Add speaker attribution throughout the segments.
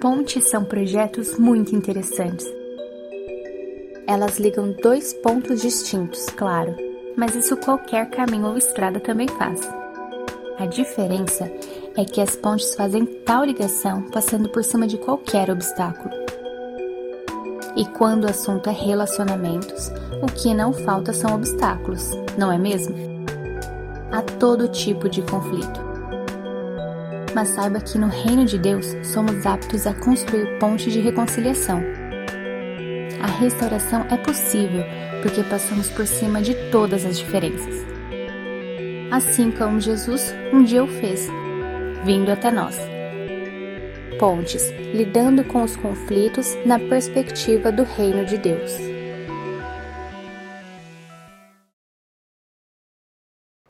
Speaker 1: Pontes são projetos muito interessantes. Elas ligam dois pontos distintos, claro, mas isso qualquer caminho ou estrada também faz. A diferença é que as pontes fazem tal ligação passando por cima de qualquer obstáculo. E quando o assunto é relacionamentos, o que não falta são obstáculos, não é mesmo? Há todo tipo de conflito mas saiba que no reino de Deus somos aptos a construir pontes de reconciliação. A restauração é possível porque passamos por cima de todas as diferenças. Assim como Jesus um dia o fez, vindo até nós. Pontes, lidando com os conflitos na perspectiva do reino de Deus.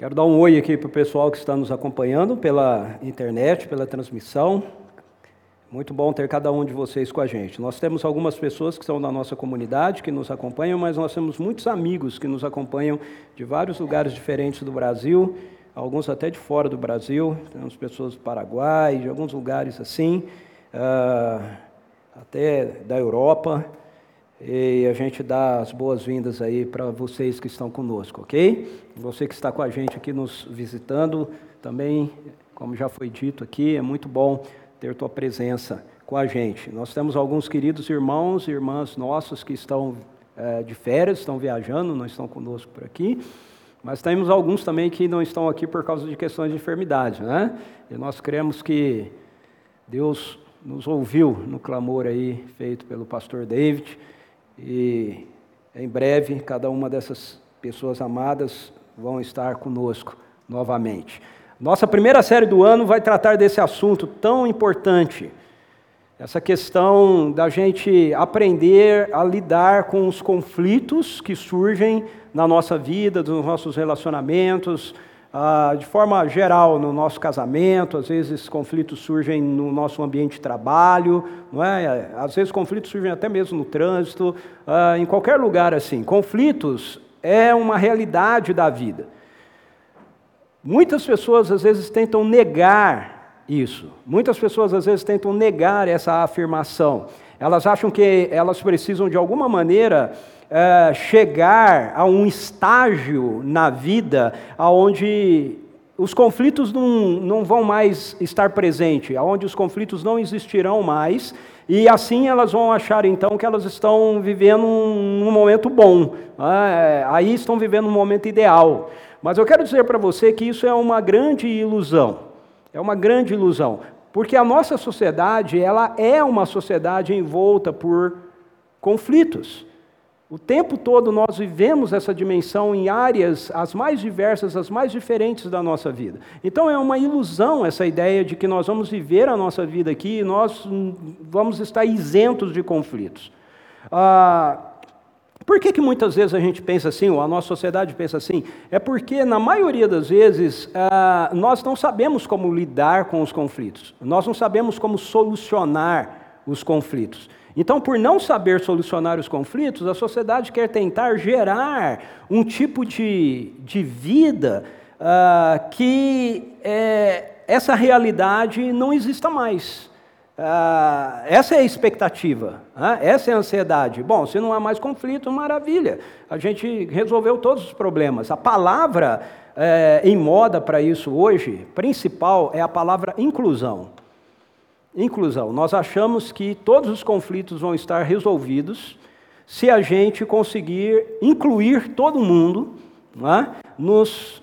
Speaker 2: Quero dar um oi aqui para o pessoal que está nos acompanhando pela internet, pela transmissão. Muito bom ter cada um de vocês com a gente. Nós temos algumas pessoas que são da nossa comunidade, que nos acompanham, mas nós temos muitos amigos que nos acompanham de vários lugares diferentes do Brasil, alguns até de fora do Brasil. Temos pessoas do Paraguai, de alguns lugares assim, uh, até da Europa. E a gente dá as boas-vindas aí para vocês que estão conosco, ok? Você que está com a gente aqui nos visitando, também, como já foi dito aqui, é muito bom ter tua presença com a gente. Nós temos alguns queridos irmãos e irmãs nossos que estão é, de férias, estão viajando, não estão conosco por aqui. Mas temos alguns também que não estão aqui por causa de questões de enfermidade, né? E nós cremos que Deus nos ouviu no clamor aí feito pelo pastor David e em breve, cada uma dessas pessoas amadas vão estar conosco novamente. Nossa primeira série do ano vai tratar desse assunto tão importante. Essa questão da gente aprender a lidar com os conflitos que surgem na nossa vida, nos nossos relacionamentos, ah, de forma geral no nosso casamento, às vezes conflitos surgem no nosso ambiente de trabalho, não é? Às vezes conflitos surgem até mesmo no trânsito, ah, em qualquer lugar assim. Conflitos é uma realidade da vida. Muitas pessoas às vezes tentam negar isso. Muitas pessoas às vezes tentam negar essa afirmação. Elas acham que elas precisam de alguma maneira é, chegar a um estágio na vida onde os conflitos não, não vão mais estar presentes, onde os conflitos não existirão mais, e assim elas vão achar então que elas estão vivendo um, um momento bom, né? aí estão vivendo um momento ideal. Mas eu quero dizer para você que isso é uma grande ilusão, é uma grande ilusão, porque a nossa sociedade ela é uma sociedade envolta por conflitos. O tempo todo nós vivemos essa dimensão em áreas as mais diversas, as mais diferentes da nossa vida. Então é uma ilusão essa ideia de que nós vamos viver a nossa vida aqui e nós vamos estar isentos de conflitos. Ah, por que, que muitas vezes a gente pensa assim, ou a nossa sociedade pensa assim? É porque, na maioria das vezes, ah, nós não sabemos como lidar com os conflitos, nós não sabemos como solucionar os conflitos. Então, por não saber solucionar os conflitos, a sociedade quer tentar gerar um tipo de, de vida uh, que é, essa realidade não exista mais. Uh, essa é a expectativa, uh, essa é a ansiedade. Bom, se não há mais conflito, maravilha, a gente resolveu todos os problemas. A palavra é, em moda para isso hoje, principal, é a palavra inclusão. Inclusão. Nós achamos que todos os conflitos vão estar resolvidos se a gente conseguir incluir todo mundo é? nos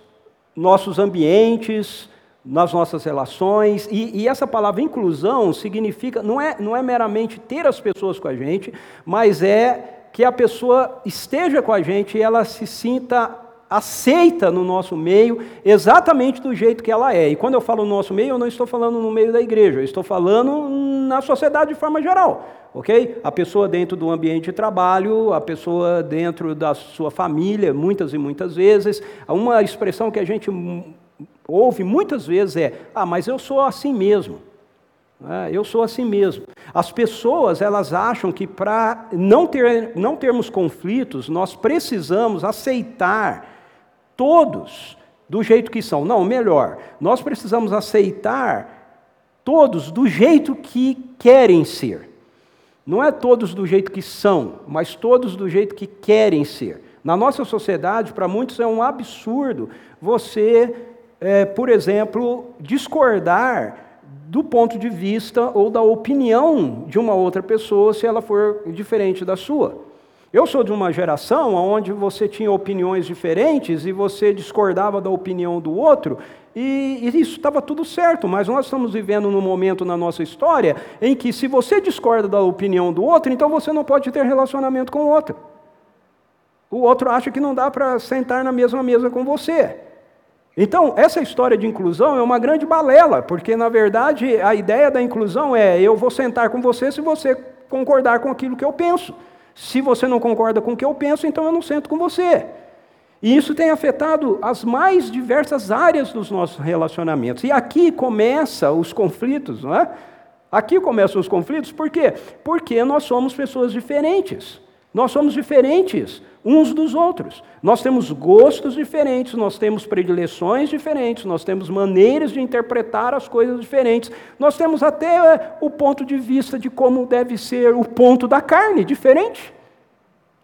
Speaker 2: nossos ambientes, nas nossas relações. E, e, essa palavra inclusão significa, não é, não é meramente ter as pessoas com a gente, mas é que a pessoa esteja com a gente e ela se sinta aceita no nosso meio exatamente do jeito que ela é. E quando eu falo no nosso meio, eu não estou falando no meio da igreja, eu estou falando na sociedade de forma geral, ok? A pessoa dentro do ambiente de trabalho, a pessoa dentro da sua família, muitas e muitas vezes. Uma expressão que a gente ouve muitas vezes é: ah, mas eu sou assim mesmo. É, eu sou assim mesmo. As pessoas elas acham que para não, ter, não termos conflitos, nós precisamos aceitar todos do jeito que são. Não, melhor, nós precisamos aceitar todos do jeito que querem ser. Não é todos do jeito que são, mas todos do jeito que querem ser. Na nossa sociedade, para muitos é um absurdo você, é, por exemplo, discordar do ponto de vista ou da opinião de uma outra pessoa se ela for diferente da sua. Eu sou de uma geração onde você tinha opiniões diferentes e você discordava da opinião do outro, e, e isso estava tudo certo, mas nós estamos vivendo num momento na nossa história em que, se você discorda da opinião do outro, então você não pode ter relacionamento com o outro. O outro acha que não dá para sentar na mesma mesa com você. Então, essa história de inclusão é uma grande balela, porque na verdade a ideia da inclusão é eu vou sentar com você se você concordar com aquilo que eu penso. Se você não concorda com o que eu penso, então eu não sento com você. E isso tem afetado as mais diversas áreas dos nossos relacionamentos. E aqui começam os conflitos, não é? Aqui começam os conflitos, por quê? Porque nós somos pessoas diferentes. Nós somos diferentes uns dos outros. Nós temos gostos diferentes, nós temos predileções diferentes, nós temos maneiras de interpretar as coisas diferentes. Nós temos até é, o ponto de vista de como deve ser o ponto da carne diferente.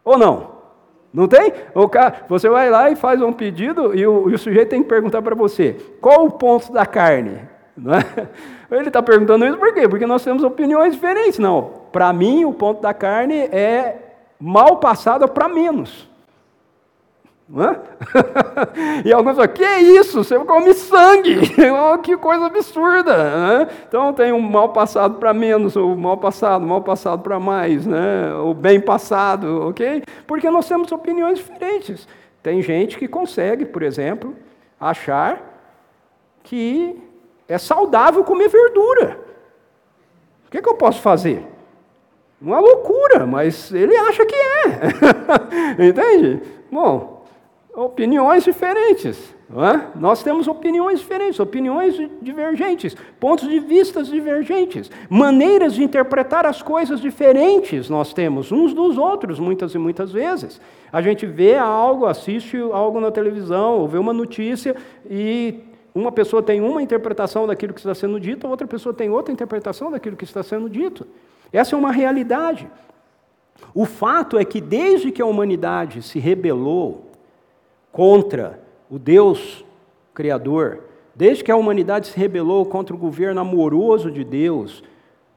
Speaker 2: Ou não? Não tem? Você vai lá e faz um pedido e o, e o sujeito tem que perguntar para você: qual o ponto da carne? É? Ele está perguntando isso por quê? Porque nós temos opiniões diferentes. Não, para mim o ponto da carne é mal passada para menos. e alguns falam, que é isso? Você come sangue, oh, que coisa absurda. Então tem um mal passado para menos, o mal passado, mal passado para mais, né? o bem passado, ok? Porque nós temos opiniões diferentes. Tem gente que consegue, por exemplo, achar que é saudável comer verdura. O que, é que eu posso fazer? Uma loucura, mas ele acha que é. Entende? Bom, opiniões diferentes. É? Nós temos opiniões diferentes, opiniões divergentes, pontos de vista divergentes, maneiras de interpretar as coisas diferentes nós temos uns dos outros, muitas e muitas vezes. A gente vê algo, assiste algo na televisão, ou vê uma notícia e uma pessoa tem uma interpretação daquilo que está sendo dito, outra pessoa tem outra interpretação daquilo que está sendo dito. Essa é uma realidade. O fato é que desde que a humanidade se rebelou contra o Deus Criador, desde que a humanidade se rebelou contra o governo amoroso de Deus,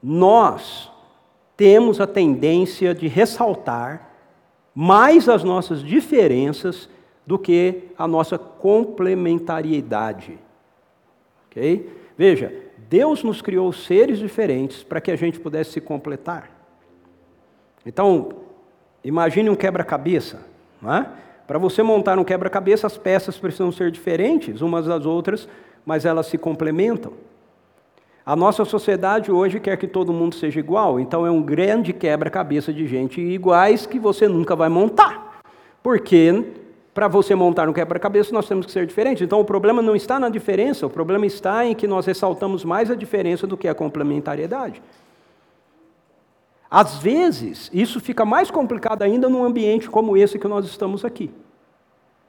Speaker 2: nós temos a tendência de ressaltar mais as nossas diferenças do que a nossa complementariedade. Ok? Veja, Deus nos criou seres diferentes para que a gente pudesse se completar. Então, imagine um quebra-cabeça. É? Para você montar um quebra-cabeça, as peças precisam ser diferentes umas das outras, mas elas se complementam. A nossa sociedade hoje quer que todo mundo seja igual, então é um grande quebra-cabeça de gente iguais que você nunca vai montar. Porque para você montar um quebra-cabeça, nós temos que ser diferentes. Então, o problema não está na diferença, o problema está em que nós ressaltamos mais a diferença do que a complementariedade. Às vezes, isso fica mais complicado ainda num ambiente como esse que nós estamos aqui.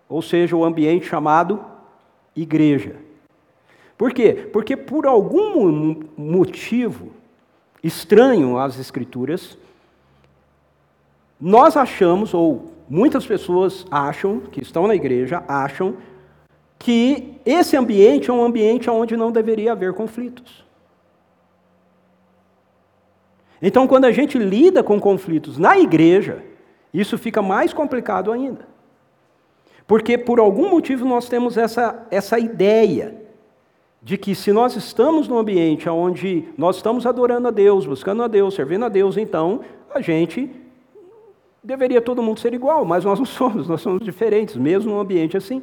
Speaker 2: Ou seja, o ambiente chamado igreja. Por quê? Porque por algum motivo estranho às Escrituras, nós achamos, ou muitas pessoas acham, que estão na igreja, acham que esse ambiente é um ambiente onde não deveria haver conflitos. Então, quando a gente lida com conflitos na igreja, isso fica mais complicado ainda. Porque, por algum motivo, nós temos essa, essa ideia de que se nós estamos num ambiente onde nós estamos adorando a Deus, buscando a Deus, servindo a Deus, então a gente Deveria todo mundo ser igual, mas nós não somos, nós somos diferentes, mesmo num ambiente assim.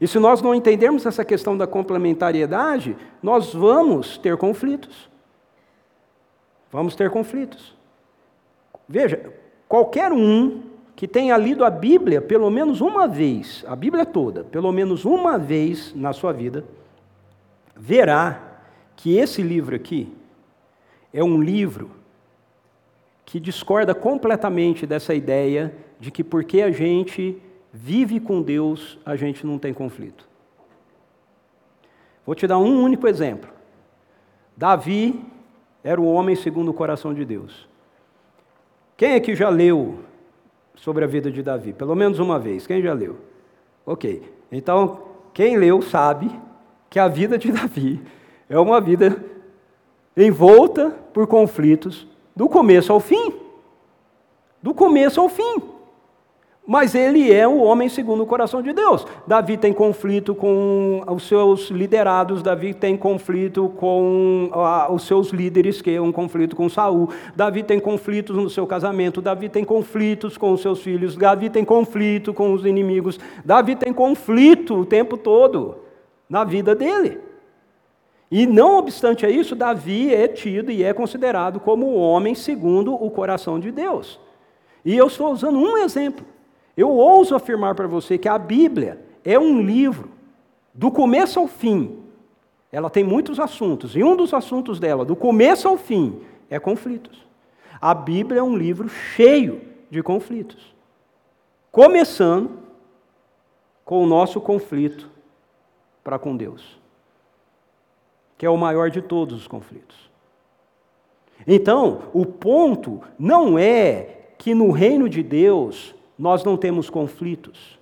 Speaker 2: E se nós não entendermos essa questão da complementariedade, nós vamos ter conflitos. Vamos ter conflitos. Veja, qualquer um que tenha lido a Bíblia pelo menos uma vez, a Bíblia toda, pelo menos uma vez na sua vida, verá que esse livro aqui é um livro que discorda completamente dessa ideia de que porque a gente vive com Deus, a gente não tem conflito. Vou te dar um único exemplo. Davi era o homem segundo o coração de Deus. Quem é que já leu sobre a vida de Davi? Pelo menos uma vez. Quem já leu? Ok. Então, quem leu sabe que a vida de Davi é uma vida envolta por conflitos do começo ao fim. Do começo ao fim. Mas ele é o homem segundo o coração de Deus. Davi tem conflito com os seus liderados, Davi tem conflito com uh, os seus líderes, que é um conflito com Saul. Davi tem conflitos no seu casamento, Davi tem conflitos com os seus filhos, Davi tem conflito com os inimigos, Davi tem conflito o tempo todo na vida dele. E não obstante a isso, Davi é tido e é considerado como homem segundo o coração de Deus. E eu estou usando um exemplo. Eu ouso afirmar para você que a Bíblia é um livro, do começo ao fim. Ela tem muitos assuntos, e um dos assuntos dela, do começo ao fim, é conflitos. A Bíblia é um livro cheio de conflitos. Começando com o nosso conflito para com Deus, que é o maior de todos os conflitos. Então, o ponto não é que no reino de Deus nós não temos conflitos.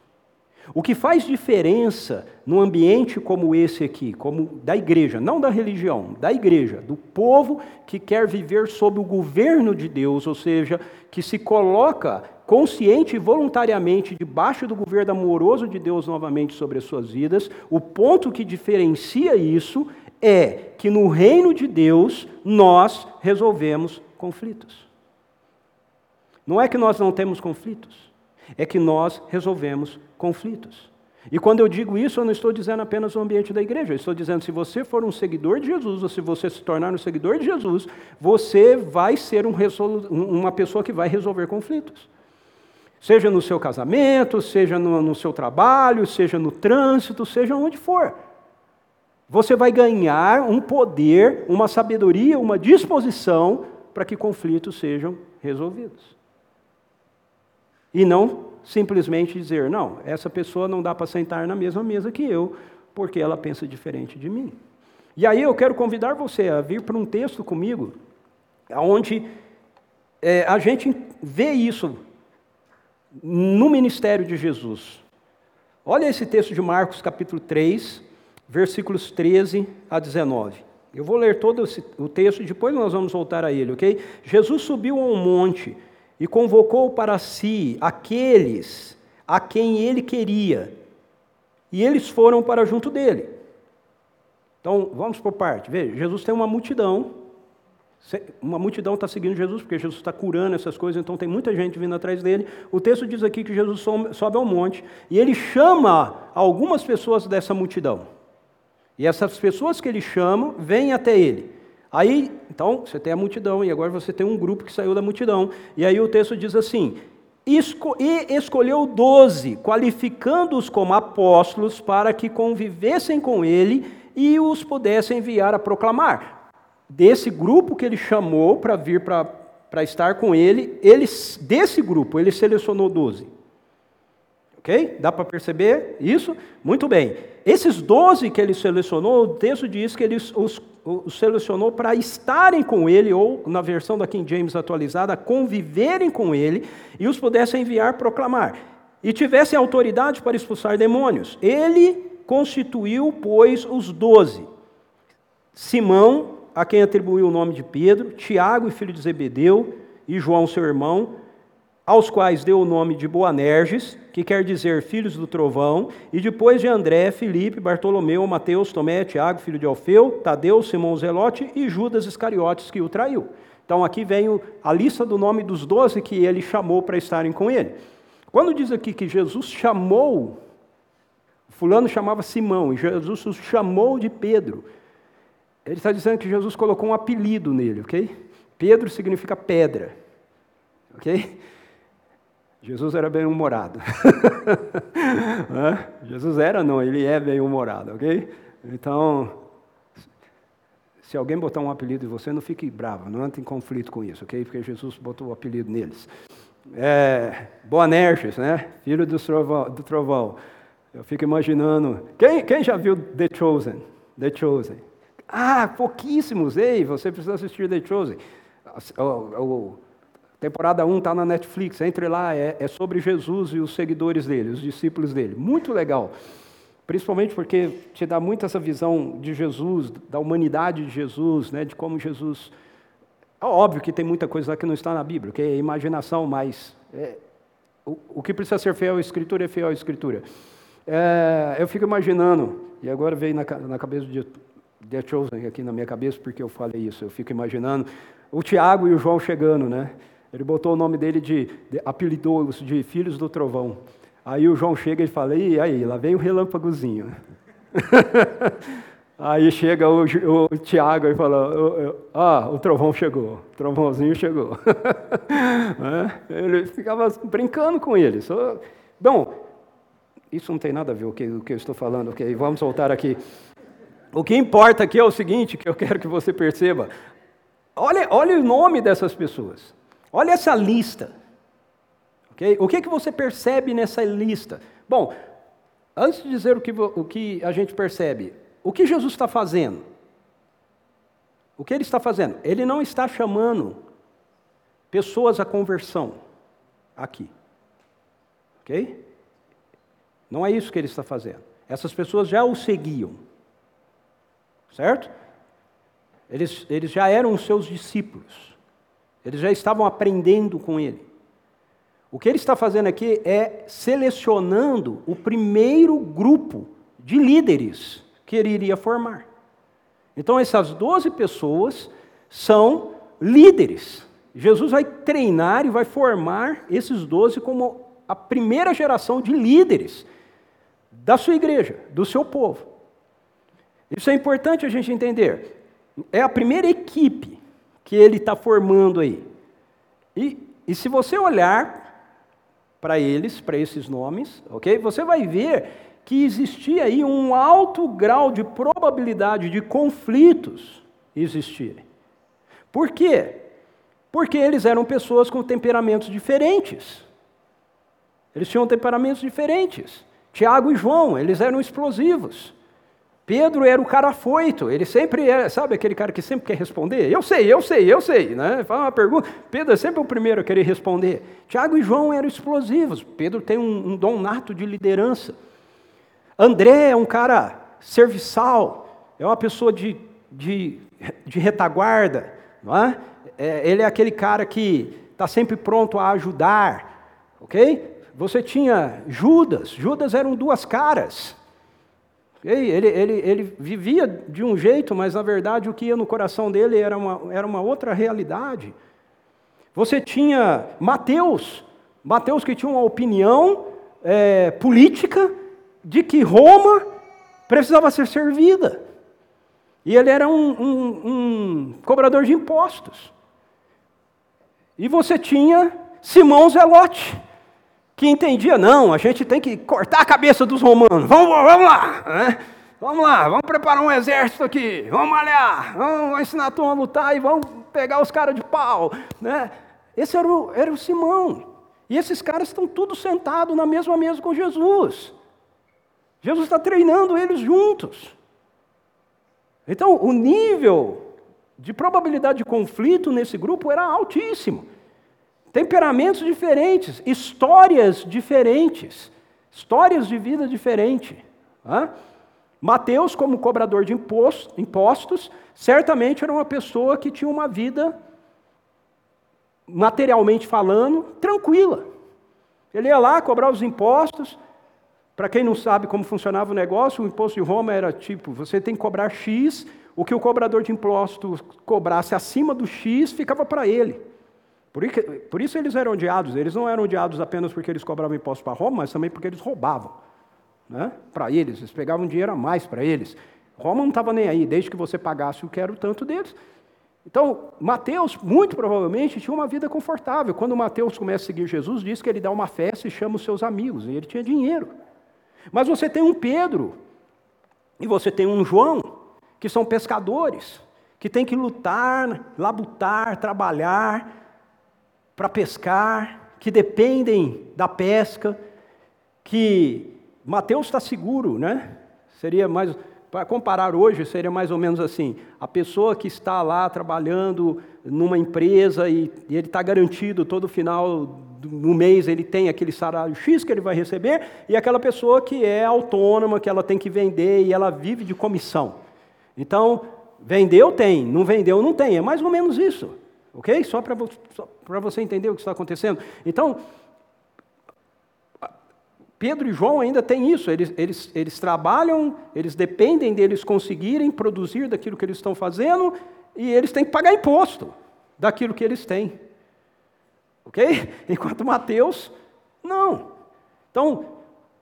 Speaker 2: O que faz diferença num ambiente como esse aqui, como da igreja, não da religião, da igreja, do povo que quer viver sob o governo de Deus, ou seja, que se coloca consciente e voluntariamente debaixo do governo amoroso de Deus novamente sobre as suas vidas, o ponto que diferencia isso é que no reino de Deus nós resolvemos conflitos. Não é que nós não temos conflitos é que nós resolvemos conflitos. E quando eu digo isso, eu não estou dizendo apenas o ambiente da igreja, eu estou dizendo se você for um seguidor de Jesus, ou se você se tornar um seguidor de Jesus, você vai ser um uma pessoa que vai resolver conflitos. Seja no seu casamento, seja no, no seu trabalho, seja no trânsito, seja onde for. Você vai ganhar um poder, uma sabedoria, uma disposição para que conflitos sejam resolvidos. E não simplesmente dizer, não, essa pessoa não dá para sentar na mesma mesa que eu, porque ela pensa diferente de mim. E aí eu quero convidar você a vir para um texto comigo, onde é, a gente vê isso no ministério de Jesus. Olha esse texto de Marcos, capítulo 3, versículos 13 a 19. Eu vou ler todo o texto e depois nós vamos voltar a ele, ok? Jesus subiu a um monte e convocou para si aqueles a quem ele queria, e eles foram para junto dele. Então, vamos por parte. Veja, Jesus tem uma multidão, uma multidão está seguindo Jesus, porque Jesus está curando essas coisas, então tem muita gente vindo atrás dele. O texto diz aqui que Jesus sobe ao monte, e ele chama algumas pessoas dessa multidão. E essas pessoas que ele chama vêm até ele. Aí, então, você tem a multidão, e agora você tem um grupo que saiu da multidão. E aí o texto diz assim: e escolheu doze, qualificando-os como apóstolos, para que convivessem com ele e os pudessem enviar a proclamar. Desse grupo que ele chamou para vir para estar com ele, ele, desse grupo, ele selecionou doze. Ok? Dá para perceber isso? Muito bem. Esses doze que ele selecionou, o texto diz que ele os, os selecionou para estarem com ele, ou na versão da King James atualizada, conviverem com ele e os pudessem enviar proclamar. E tivessem autoridade para expulsar demônios. Ele constituiu, pois, os doze. Simão, a quem atribuiu o nome de Pedro, Tiago, filho de Zebedeu, e João, seu irmão, aos quais deu o nome de Boanerges, que quer dizer filhos do trovão, e depois de André, Filipe, Bartolomeu, Mateus, Tomé, Tiago, filho de Alfeu, Tadeu, Simão Zelote e Judas Iscariotes, que o traiu. Então aqui vem a lista do nome dos doze que ele chamou para estarem com ele. Quando diz aqui que Jesus chamou, fulano chamava Simão, e Jesus o chamou de Pedro, ele está dizendo que Jesus colocou um apelido nele, ok? Pedro significa pedra, ok? Jesus era bem-humorado. Jesus era, não, ele é bem-humorado, ok? Então, se alguém botar um apelido em você, não fique bravo, não entre em conflito com isso, ok? Porque Jesus botou o apelido neles. É, Boanerges, né? Filho do trovão, do trovão. Eu fico imaginando. Quem, quem já viu The Chosen? The Chosen. Ah, pouquíssimos. Ei, você precisa assistir The Chosen. Temporada 1 está na Netflix. Entre lá, é, é sobre Jesus e os seguidores dele, os discípulos dele. Muito legal. Principalmente porque te dá muito essa visão de Jesus, da humanidade de Jesus, né, de como Jesus. É óbvio que tem muita coisa lá que não está na Bíblia, que é imaginação, mas é, o, o, que precisa ser fiel à Escritura é fiel à Escritura. É, eu fico imaginando, e agora veio na, na cabeça de The Chosen aqui na minha cabeça, porque eu falei isso, eu fico imaginando o Tiago e o João chegando, né? Ele botou o nome dele de, de apelidou-os de filhos do trovão. Aí o João chega e fala: e aí, lá vem o relâmpagozinho. aí chega o, o Tiago e fala: ah, o trovão chegou, o trovãozinho chegou. é, ele ficava brincando com ele. Só... Bom, isso não tem nada a ver com o que, o que eu estou falando, ok? Vamos voltar aqui. O que importa aqui é o seguinte, que eu quero que você perceba. Olha, olha o nome dessas pessoas. Olha essa lista. Okay? O que, que você percebe nessa lista? Bom, antes de dizer o que, o que a gente percebe, o que Jesus está fazendo? O que ele está fazendo? Ele não está chamando pessoas à conversão aqui. Ok? Não é isso que ele está fazendo. Essas pessoas já o seguiam. Certo? Eles, eles já eram os seus discípulos. Eles já estavam aprendendo com ele. O que ele está fazendo aqui é selecionando o primeiro grupo de líderes que ele iria formar. Então, essas 12 pessoas são líderes. Jesus vai treinar e vai formar esses 12 como a primeira geração de líderes da sua igreja, do seu povo. Isso é importante a gente entender. É a primeira equipe que ele está formando aí. E, e se você olhar para eles, para esses nomes, ok? Você vai ver que existia aí um alto grau de probabilidade de conflitos existirem. Por quê? Porque eles eram pessoas com temperamentos diferentes. Eles tinham temperamentos diferentes. Tiago e João, eles eram explosivos. Pedro era o cara afoito, ele sempre é, sabe aquele cara que sempre quer responder? Eu sei, eu sei, eu sei, né? Fala uma pergunta, Pedro é sempre o primeiro a querer responder. Tiago e João eram explosivos, Pedro tem um, um dom nato de liderança. André é um cara serviçal, é uma pessoa de, de, de retaguarda, não é? é? Ele é aquele cara que está sempre pronto a ajudar, ok? Você tinha Judas, Judas eram duas caras. Ele, ele, ele vivia de um jeito, mas na verdade o que ia no coração dele era uma, era uma outra realidade. Você tinha Mateus, Mateus que tinha uma opinião é, política de que Roma precisava ser servida. E ele era um, um, um cobrador de impostos. E você tinha Simão Zelote, que entendia, não, a gente tem que cortar a cabeça dos romanos, vamos, vamos lá, né? vamos lá, vamos preparar um exército aqui, vamos malhar, vamos ensinar a turma a lutar e vamos pegar os caras de pau. Né? Esse era o, era o Simão. E esses caras estão todos sentados na mesma mesa com Jesus. Jesus está treinando eles juntos. Então, o nível de probabilidade de conflito nesse grupo era altíssimo temperamentos diferentes, histórias diferentes, histórias de vida diferentes. Mateus, como cobrador de impostos, certamente era uma pessoa que tinha uma vida, materialmente falando, tranquila. Ele ia lá cobrar os impostos. Para quem não sabe como funcionava o negócio, o imposto de Roma era tipo: você tem que cobrar X, o que o cobrador de impostos cobrasse acima do X ficava para ele. Por isso eles eram odiados. Eles não eram odiados apenas porque eles cobravam impostos para Roma, mas também porque eles roubavam. Né? Para eles, eles pegavam dinheiro a mais para eles. Roma não estava nem aí, desde que você pagasse o que era o tanto deles. Então, Mateus, muito provavelmente, tinha uma vida confortável. Quando Mateus começa a seguir Jesus, diz que ele dá uma festa e chama os seus amigos, e ele tinha dinheiro. Mas você tem um Pedro, e você tem um João, que são pescadores, que tem que lutar, labutar, trabalhar, para pescar, que dependem da pesca, que Mateus está seguro, né? Seria mais para comparar hoje, seria mais ou menos assim: a pessoa que está lá trabalhando numa empresa e, e ele está garantido todo final no mês ele tem aquele salário X que ele vai receber, e aquela pessoa que é autônoma, que ela tem que vender e ela vive de comissão. Então, vendeu, tem, não vendeu, não tem. É mais ou menos isso. Ok? Só para você entender o que está acontecendo. Então, Pedro e João ainda têm isso, eles, eles, eles trabalham, eles dependem deles conseguirem produzir daquilo que eles estão fazendo, e eles têm que pagar imposto daquilo que eles têm. Ok? Enquanto Mateus, não. Então,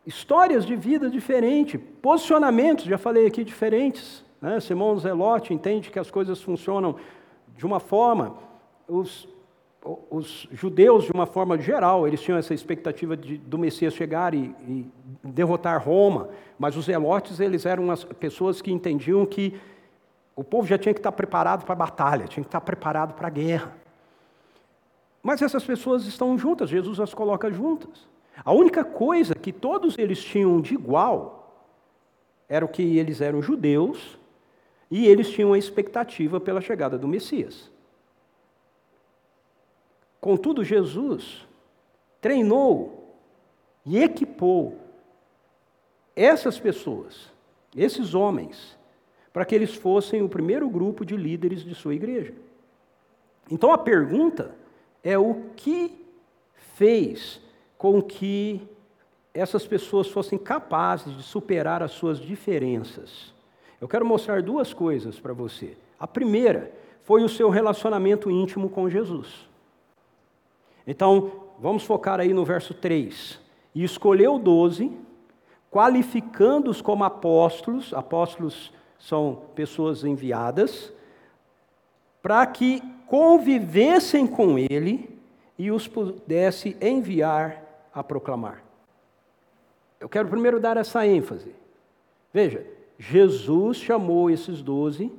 Speaker 2: histórias de vida diferentes, posicionamentos, já falei aqui, diferentes. Né? Simão Zelote entende que as coisas funcionam de uma forma, os, os judeus, de uma forma geral, eles tinham essa expectativa de, do Messias chegar e, e derrotar Roma, mas os zelotes, eles eram as pessoas que entendiam que o povo já tinha que estar preparado para a batalha, tinha que estar preparado para a guerra. Mas essas pessoas estão juntas, Jesus as coloca juntas. A única coisa que todos eles tinham de igual era o que eles eram judeus e eles tinham a expectativa pela chegada do Messias. Contudo, Jesus treinou e equipou essas pessoas, esses homens, para que eles fossem o primeiro grupo de líderes de sua igreja. Então a pergunta é o que fez com que essas pessoas fossem capazes de superar as suas diferenças. Eu quero mostrar duas coisas para você. A primeira foi o seu relacionamento íntimo com Jesus. Então, vamos focar aí no verso 3. E escolheu doze, qualificando-os como apóstolos, apóstolos são pessoas enviadas, para que convivessem com ele e os pudesse enviar a proclamar. Eu quero primeiro dar essa ênfase. Veja, Jesus chamou esses doze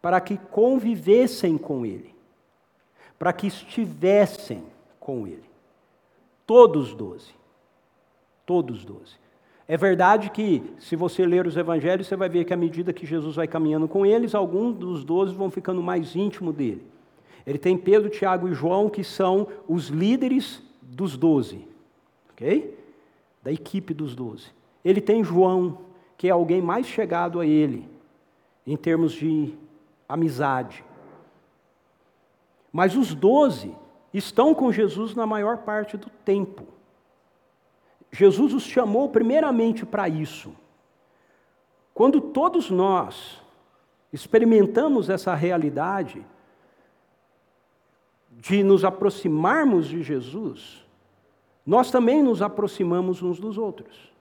Speaker 2: para que convivessem com ele, para que estivessem com ele. Todos doze. Todos doze. É verdade que, se você ler os evangelhos, você vai ver que à medida que Jesus vai caminhando com eles, alguns dos doze vão ficando mais íntimo dele. Ele tem Pedro, Tiago e João, que são os líderes dos doze, ok? Da equipe dos doze. Ele tem João, que é alguém mais chegado a ele, em termos de amizade. Mas os doze estão com Jesus na maior parte do tempo. Jesus os chamou primeiramente para isso. Quando todos nós experimentamos essa realidade de nos aproximarmos de Jesus, nós também nos aproximamos uns dos outros.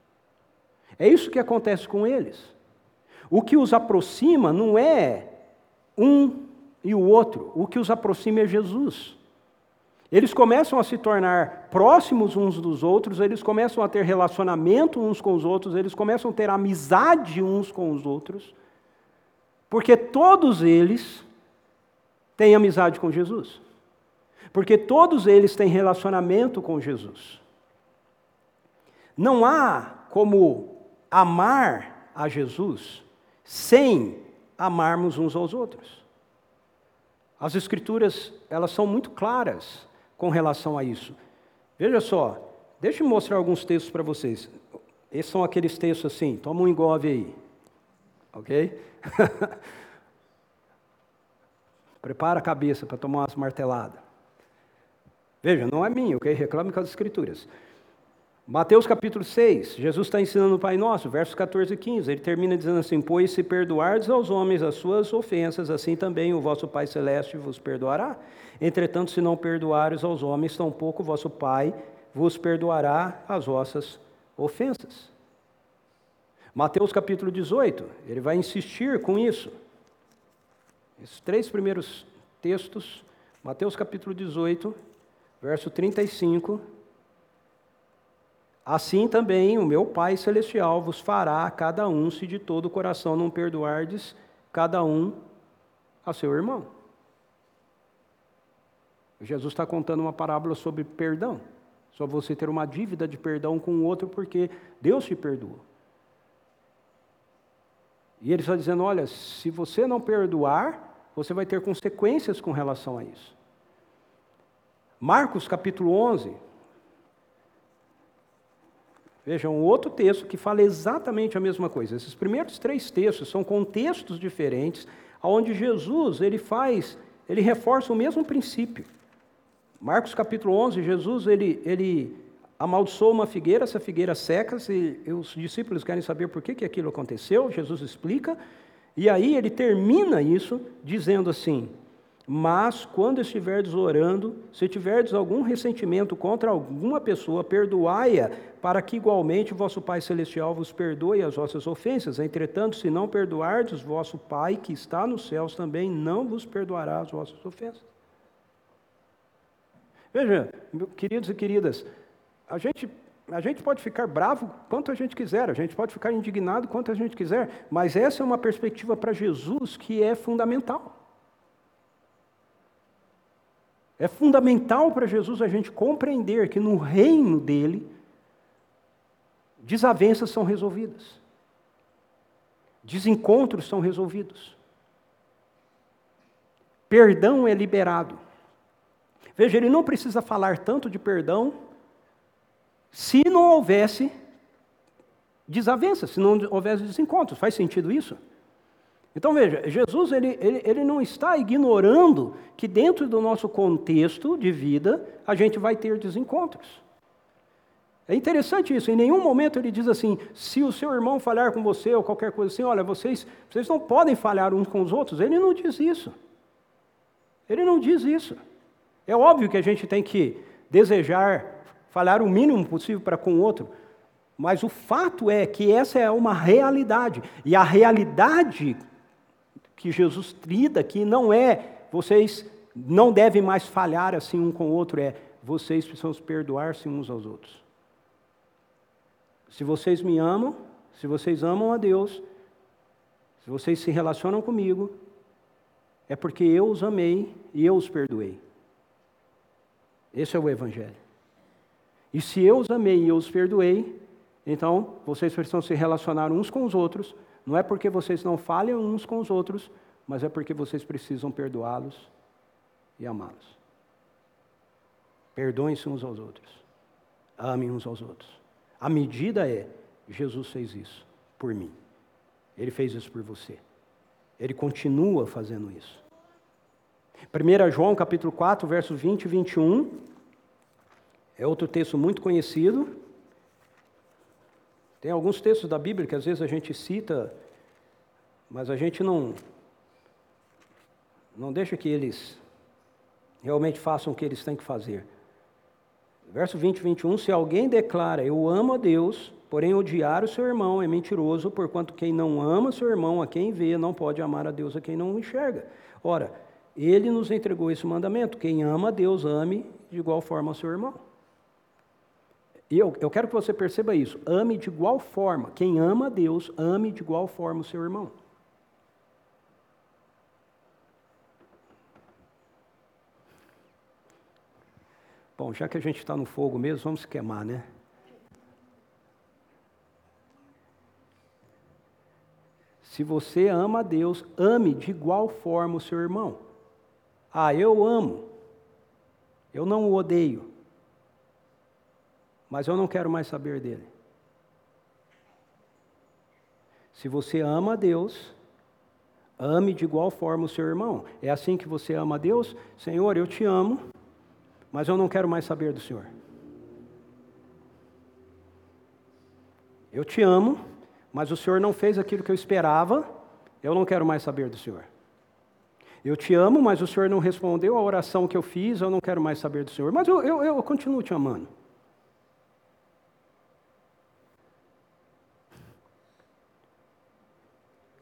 Speaker 2: É isso que acontece com eles. O que os aproxima não é um e o outro, o que os aproxima é Jesus. Eles começam a se tornar próximos uns dos outros, eles começam a ter relacionamento uns com os outros, eles começam a ter amizade uns com os outros, porque todos eles têm amizade com Jesus. Porque todos eles têm relacionamento com Jesus. Não há como amar a Jesus sem amarmos uns aos outros. As escrituras, elas são muito claras com relação a isso. Veja só, deixa eu mostrar alguns textos para vocês. Esses são aqueles textos assim, toma um engove aí. Ok? Prepara a cabeça para tomar umas marteladas. Veja, não é minha, ok? Reclame com as escrituras. Mateus capítulo 6, Jesus está ensinando o Pai Nosso, versos 14 e 15. Ele termina dizendo assim: Pois se perdoardes aos homens as suas ofensas, assim também o vosso Pai Celeste vos perdoará. Entretanto, se não perdoares aos homens, tampouco o vosso Pai vos perdoará as vossas ofensas. Mateus capítulo 18, ele vai insistir com isso. Esses três primeiros textos, Mateus capítulo 18, verso 35 Assim também o meu Pai Celestial vos fará cada um, se de todo o coração não perdoardes, cada um a seu irmão. Jesus está contando uma parábola sobre perdão, sobre você ter uma dívida de perdão com o outro porque Deus te perdoa. E ele está dizendo: olha, se você não perdoar, você vai ter consequências com relação a isso. Marcos capítulo 11. Vejam, um outro texto que fala exatamente a mesma coisa. Esses primeiros três textos são contextos diferentes, onde Jesus ele faz, ele reforça o mesmo princípio. Marcos capítulo 11, Jesus ele, ele amaldiçoou uma figueira, essa figueira seca, e os discípulos querem saber por que, que aquilo aconteceu, Jesus explica, e aí ele termina isso dizendo assim: Mas quando estiverdes orando, se tiverdes algum ressentimento contra alguma pessoa, perdoai-a, para que igualmente vosso Pai Celestial vos perdoe as vossas ofensas. Entretanto, se não perdoardes, vosso Pai que está nos céus também não vos perdoará as vossas ofensas. Veja, queridos e queridas, a gente, a gente pode ficar bravo quanto a gente quiser, a gente pode ficar indignado quanto a gente quiser, mas essa é uma perspectiva para Jesus que é fundamental. É fundamental para Jesus a gente compreender que no reino dele, desavenças são resolvidas, desencontros são resolvidos, perdão é liberado. Veja, ele não precisa falar tanto de perdão se não houvesse desavenças, se não houvesse desencontros. Faz sentido isso? Então veja, Jesus ele, ele, ele não está ignorando que dentro do nosso contexto de vida a gente vai ter desencontros. É interessante isso, em nenhum momento ele diz assim: se o seu irmão falhar com você ou qualquer coisa assim, olha, vocês, vocês não podem falhar uns com os outros. Ele não diz isso. Ele não diz isso. É óbvio que a gente tem que desejar falhar o mínimo possível para com o outro, mas o fato é que essa é uma realidade, e a realidade que Jesus trida aqui não é vocês não devem mais falhar assim um com o outro, é vocês precisam perdoar-se uns aos outros. Se vocês me amam, se vocês amam a Deus, se vocês se relacionam comigo, é porque eu os amei e eu os perdoei. Esse é o Evangelho. E se eu os amei e eu os perdoei, então vocês precisam se relacionar uns com os outros. Não é porque vocês não falham uns com os outros, mas é porque vocês precisam perdoá-los e amá-los. Perdoem-se uns aos outros. Amem uns aos outros. A medida é: Jesus fez isso por mim. Ele fez isso por você. Ele continua fazendo isso. 1 João capítulo 4, versos 20 e 21. É outro texto muito conhecido. Tem alguns textos da Bíblia que às vezes a gente cita, mas a gente não não deixa que eles realmente façam o que eles têm que fazer. Verso 20 e 21, se alguém declara, eu amo a Deus, porém odiar o seu irmão é mentiroso, porquanto quem não ama seu irmão, a quem vê, não pode amar a Deus a quem não enxerga. Ora, ele nos entregou esse mandamento: quem ama a Deus, ame de igual forma ao seu irmão. Eu, eu quero que você perceba isso: ame de igual forma. Quem ama a Deus, ame de igual forma o seu irmão. Bom, já que a gente está no fogo mesmo, vamos queimar, né? Se você ama a Deus, ame de igual forma o seu irmão. Ah, eu amo. Eu não o odeio. Mas eu não quero mais saber dele. Se você ama a Deus, ame de igual forma o seu irmão. É assim que você ama a Deus? Senhor, eu te amo, mas eu não quero mais saber do Senhor. Eu te amo, mas o Senhor não fez aquilo que eu esperava, eu não quero mais saber do Senhor. Eu te amo, mas o Senhor não respondeu a oração que eu fiz, eu não quero mais saber do Senhor. Mas eu, eu, eu continuo te amando.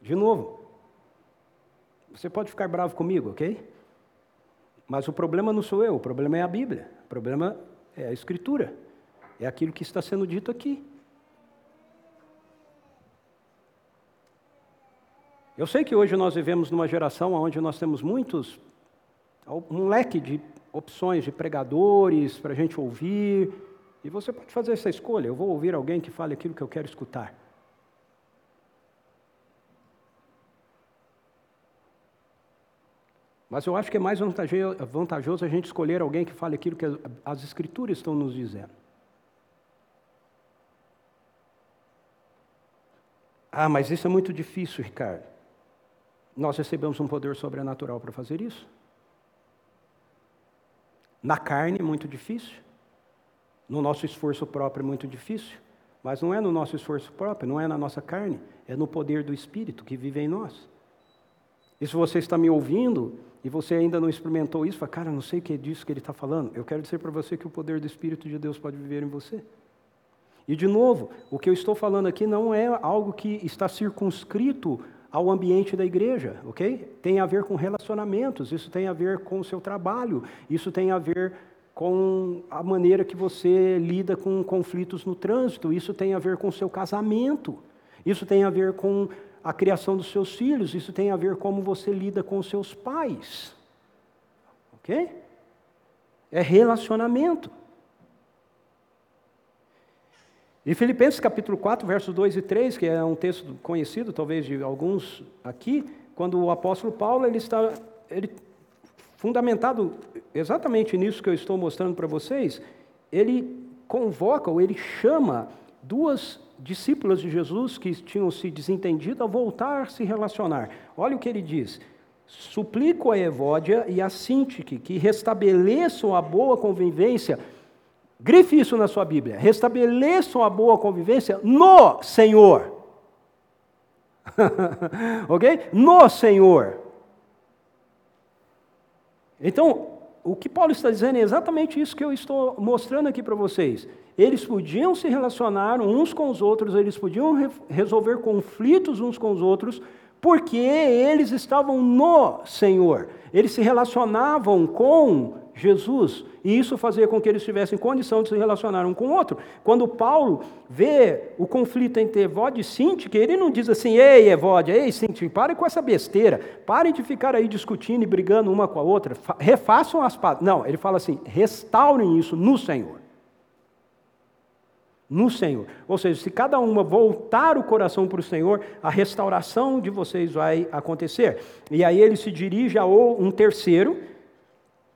Speaker 2: De novo, você pode ficar bravo comigo, ok? Mas o problema não sou eu, o problema é a Bíblia, o problema é a Escritura, é aquilo que está sendo dito aqui. Eu sei que hoje nós vivemos numa geração onde nós temos muitos, um leque de opções de pregadores para a gente ouvir, e você pode fazer essa escolha. Eu vou ouvir alguém que fale aquilo que eu quero escutar. Mas eu acho que é mais vantajoso a gente escolher alguém que fale aquilo que as Escrituras estão nos dizendo. Ah, mas isso é muito difícil, Ricardo. Nós recebemos um poder sobrenatural para fazer isso? Na carne é muito difícil. No nosso esforço próprio é muito difícil. Mas não é no nosso esforço próprio, não é na nossa carne, é no poder do Espírito que vive em nós. E se você está me ouvindo e você ainda não experimentou isso, fala, cara, não sei o que é disso que ele está falando. Eu quero dizer para você que o poder do Espírito de Deus pode viver em você. E de novo, o que eu estou falando aqui não é algo que está circunscrito ao ambiente da igreja, ok? Tem a ver com relacionamentos, isso tem a ver com o seu trabalho, isso tem a ver com a maneira que você lida com conflitos no trânsito, isso tem a ver com o seu casamento, isso tem a ver com a criação dos seus filhos, isso tem a ver como você lida com os seus pais. Ok? É relacionamento. E Filipenses capítulo 4, versos 2 e 3, que é um texto conhecido talvez de alguns aqui, quando o apóstolo Paulo ele está ele, fundamentado exatamente nisso que eu estou mostrando para vocês, ele convoca ou ele chama duas discípulas de Jesus que tinham se desentendido a voltar a se relacionar. Olha o que ele diz: Suplico a Evódia e a Sintique que restabeleçam a boa convivência. Grife isso na sua Bíblia. Restabeleçam a boa convivência no Senhor. ok? No Senhor. Então, o que Paulo está dizendo é exatamente isso que eu estou mostrando aqui para vocês. Eles podiam se relacionar uns com os outros, eles podiam re resolver conflitos uns com os outros, porque eles estavam no Senhor. Eles se relacionavam com Jesus, e isso fazia com que eles tivessem condição de se relacionar um com o outro. Quando Paulo vê o conflito entre Evode e Sintique, ele não diz assim, ei Evode, ei Sintique, pare com essa besteira, parem de ficar aí discutindo e brigando uma com a outra, refaçam as pazes. Não, ele fala assim, restaurem isso no Senhor no Senhor. Ou seja, se cada uma voltar o coração para o Senhor, a restauração de vocês vai acontecer. E aí ele se dirige a um terceiro,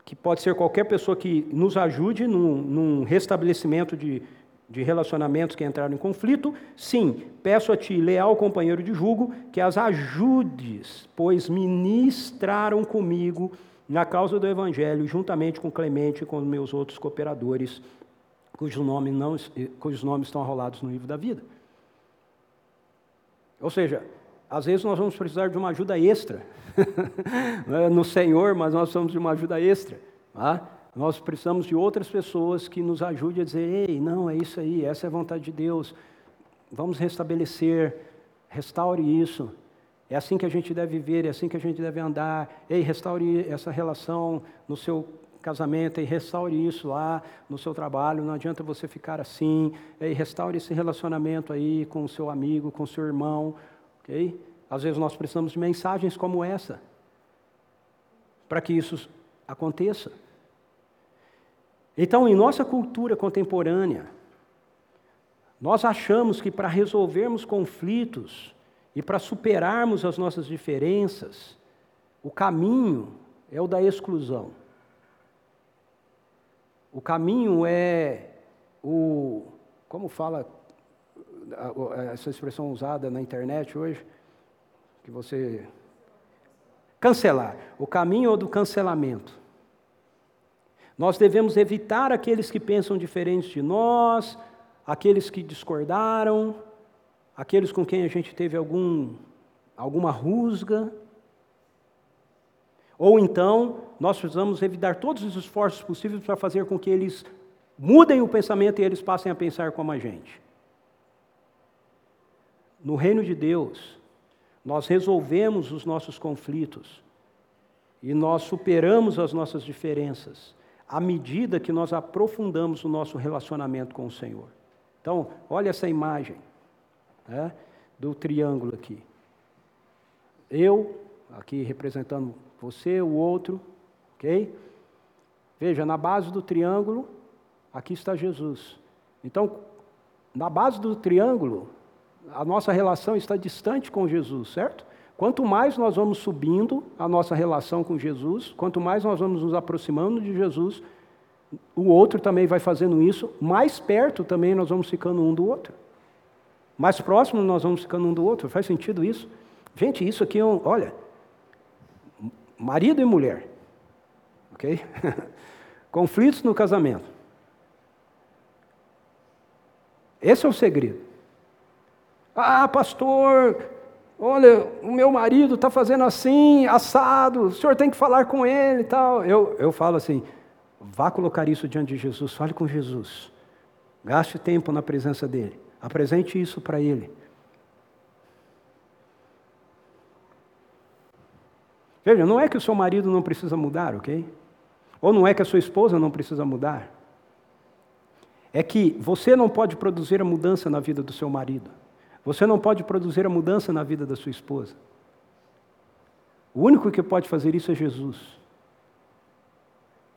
Speaker 2: que pode ser qualquer pessoa que nos ajude num, num restabelecimento de, de relacionamentos que entraram em conflito. Sim, peço a ti, leal companheiro de julgo, que as ajudes, pois ministraram comigo na causa do Evangelho, juntamente com Clemente e com meus outros cooperadores cujos nomes, não, cujos nomes estão arrolados no livro da vida. Ou seja, às vezes nós vamos precisar de uma ajuda extra é no Senhor, mas nós precisamos de uma ajuda extra. Tá? Nós precisamos de outras pessoas que nos ajudem a dizer: ei, não, é isso aí, essa é a vontade de Deus, vamos restabelecer, restaure isso. É assim que a gente deve viver, é assim que a gente deve andar. Ei, restaure essa relação no seu casamento e restaure isso lá no seu trabalho, não adianta você ficar assim, e restaure esse relacionamento aí com o seu amigo, com o seu irmão, ok? Às vezes nós precisamos de mensagens como essa, para que isso aconteça. Então, em nossa cultura contemporânea, nós achamos que para resolvermos conflitos e para superarmos as nossas diferenças, o caminho é o da exclusão. O caminho é o. Como fala essa expressão usada na internet hoje? Que você. Cancelar. O caminho do cancelamento. Nós devemos evitar aqueles que pensam diferentes de nós, aqueles que discordaram, aqueles com quem a gente teve algum, alguma rusga. Ou então, nós precisamos evitar todos os esforços possíveis para fazer com que eles mudem o pensamento e eles passem a pensar como a gente. No reino de Deus, nós resolvemos os nossos conflitos e nós superamos as nossas diferenças à medida que nós aprofundamos o nosso relacionamento com o Senhor. Então, olha essa imagem né, do triângulo aqui. Eu, aqui representando você, o outro, ok? Veja, na base do triângulo, aqui está Jesus. Então, na base do triângulo, a nossa relação está distante com Jesus, certo? Quanto mais nós vamos subindo a nossa relação com Jesus, quanto mais nós vamos nos aproximando de Jesus, o outro também vai fazendo isso, mais perto também nós vamos ficando um do outro. Mais próximo nós vamos ficando um do outro. Faz sentido isso? Gente, isso aqui é um, olha, marido e mulher, ok? Conflitos no casamento. Esse é o segredo. Ah, pastor, olha, o meu marido está fazendo assim, assado, o senhor tem que falar com ele e tal. Eu, eu falo assim, vá colocar isso diante de Jesus, fale com Jesus. Gaste tempo na presença dele. Apresente isso para ele. Veja, não é que o seu marido não precisa mudar, ok? Ou não é que a sua esposa não precisa mudar. É que você não pode produzir a mudança na vida do seu marido. Você não pode produzir a mudança na vida da sua esposa. O único que pode fazer isso é Jesus.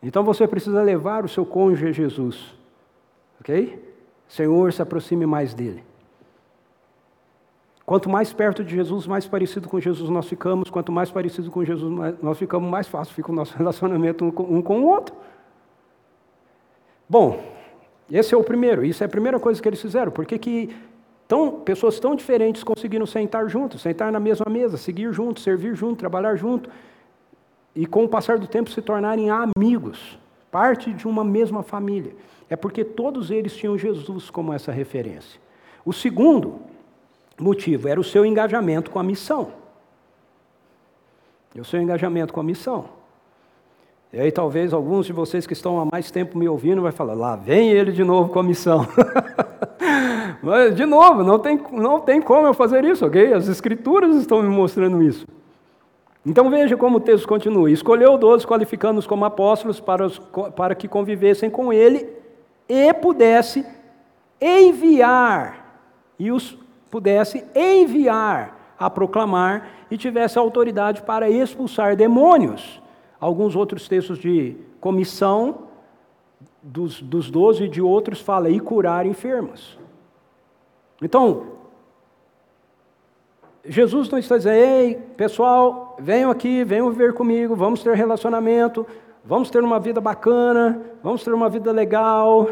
Speaker 2: Então você precisa levar o seu cônjuge a Jesus. Ok? Senhor, se aproxime mais dele. Quanto mais perto de Jesus, mais parecido com Jesus nós ficamos. Quanto mais parecido com Jesus nós ficamos, mais fácil fica o nosso relacionamento um com o outro. Bom, esse é o primeiro. Isso é a primeira coisa que eles fizeram. Por que, que tão, pessoas tão diferentes conseguiram sentar juntos, sentar na mesma mesa, seguir juntos, servir junto, trabalhar junto, e com o passar do tempo se tornarem amigos, parte de uma mesma família? É porque todos eles tinham Jesus como essa referência. O segundo motivo era o seu engajamento com a missão. O seu engajamento com a missão. E aí talvez alguns de vocês que estão há mais tempo me ouvindo vai falar, lá vem ele de novo com a missão. Mas, de novo, não tem, não tem como eu fazer isso, ok? As escrituras estão me mostrando isso. Então veja como o texto continua. Escolheu doze, qualificando-os como apóstolos para, os, para que convivessem com ele e pudesse enviar, e os pudesse enviar a proclamar e tivesse autoridade para expulsar demônios. Alguns outros textos de comissão dos, dos doze e de outros fala e curar enfermos. Então, Jesus não está dizendo, ei, pessoal, venham aqui, venham viver comigo, vamos ter relacionamento, vamos ter uma vida bacana, vamos ter uma vida legal,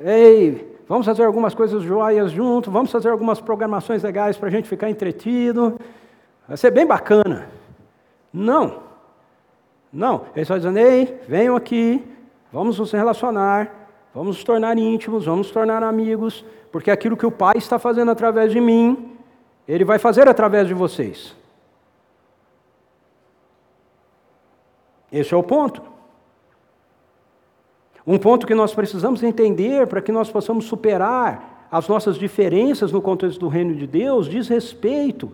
Speaker 2: ei, vamos fazer algumas coisas joias junto, vamos fazer algumas programações legais para a gente ficar entretido, vai ser bem bacana. Não, não, ele está dizendo, ei, venham aqui, vamos nos relacionar, vamos nos tornar íntimos, vamos nos tornar amigos, porque aquilo que o Pai está fazendo através de mim, Ele vai fazer através de vocês. Esse é o ponto. Um ponto que nós precisamos entender para que nós possamos superar as nossas diferenças no contexto do reino de Deus diz respeito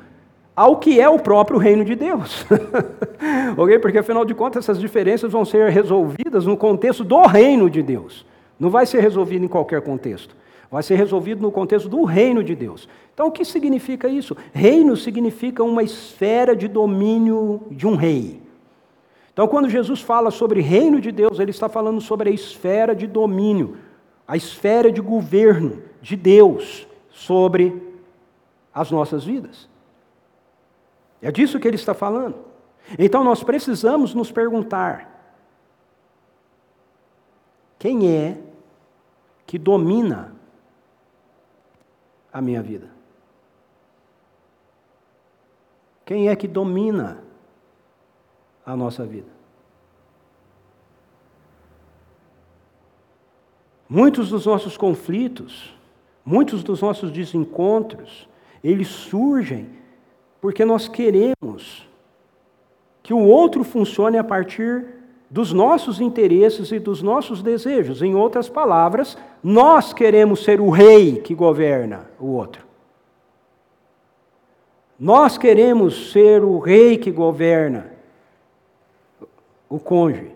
Speaker 2: ao que é o próprio reino de Deus. ok? Porque afinal de contas essas diferenças vão ser resolvidas no contexto do reino de Deus. Não vai ser resolvido em qualquer contexto. Vai ser resolvido no contexto do reino de Deus. Então, o que significa isso? Reino significa uma esfera de domínio de um rei. Então, quando Jesus fala sobre reino de Deus, ele está falando sobre a esfera de domínio, a esfera de governo de Deus sobre as nossas vidas. É disso que ele está falando. Então, nós precisamos nos perguntar: quem é que domina a minha vida? Quem é que domina a nossa vida. Muitos dos nossos conflitos, muitos dos nossos desencontros, eles surgem porque nós queremos que o outro funcione a partir dos nossos interesses e dos nossos desejos. Em outras palavras, nós queremos ser o rei que governa o outro. Nós queremos ser o rei que governa o cônjuge.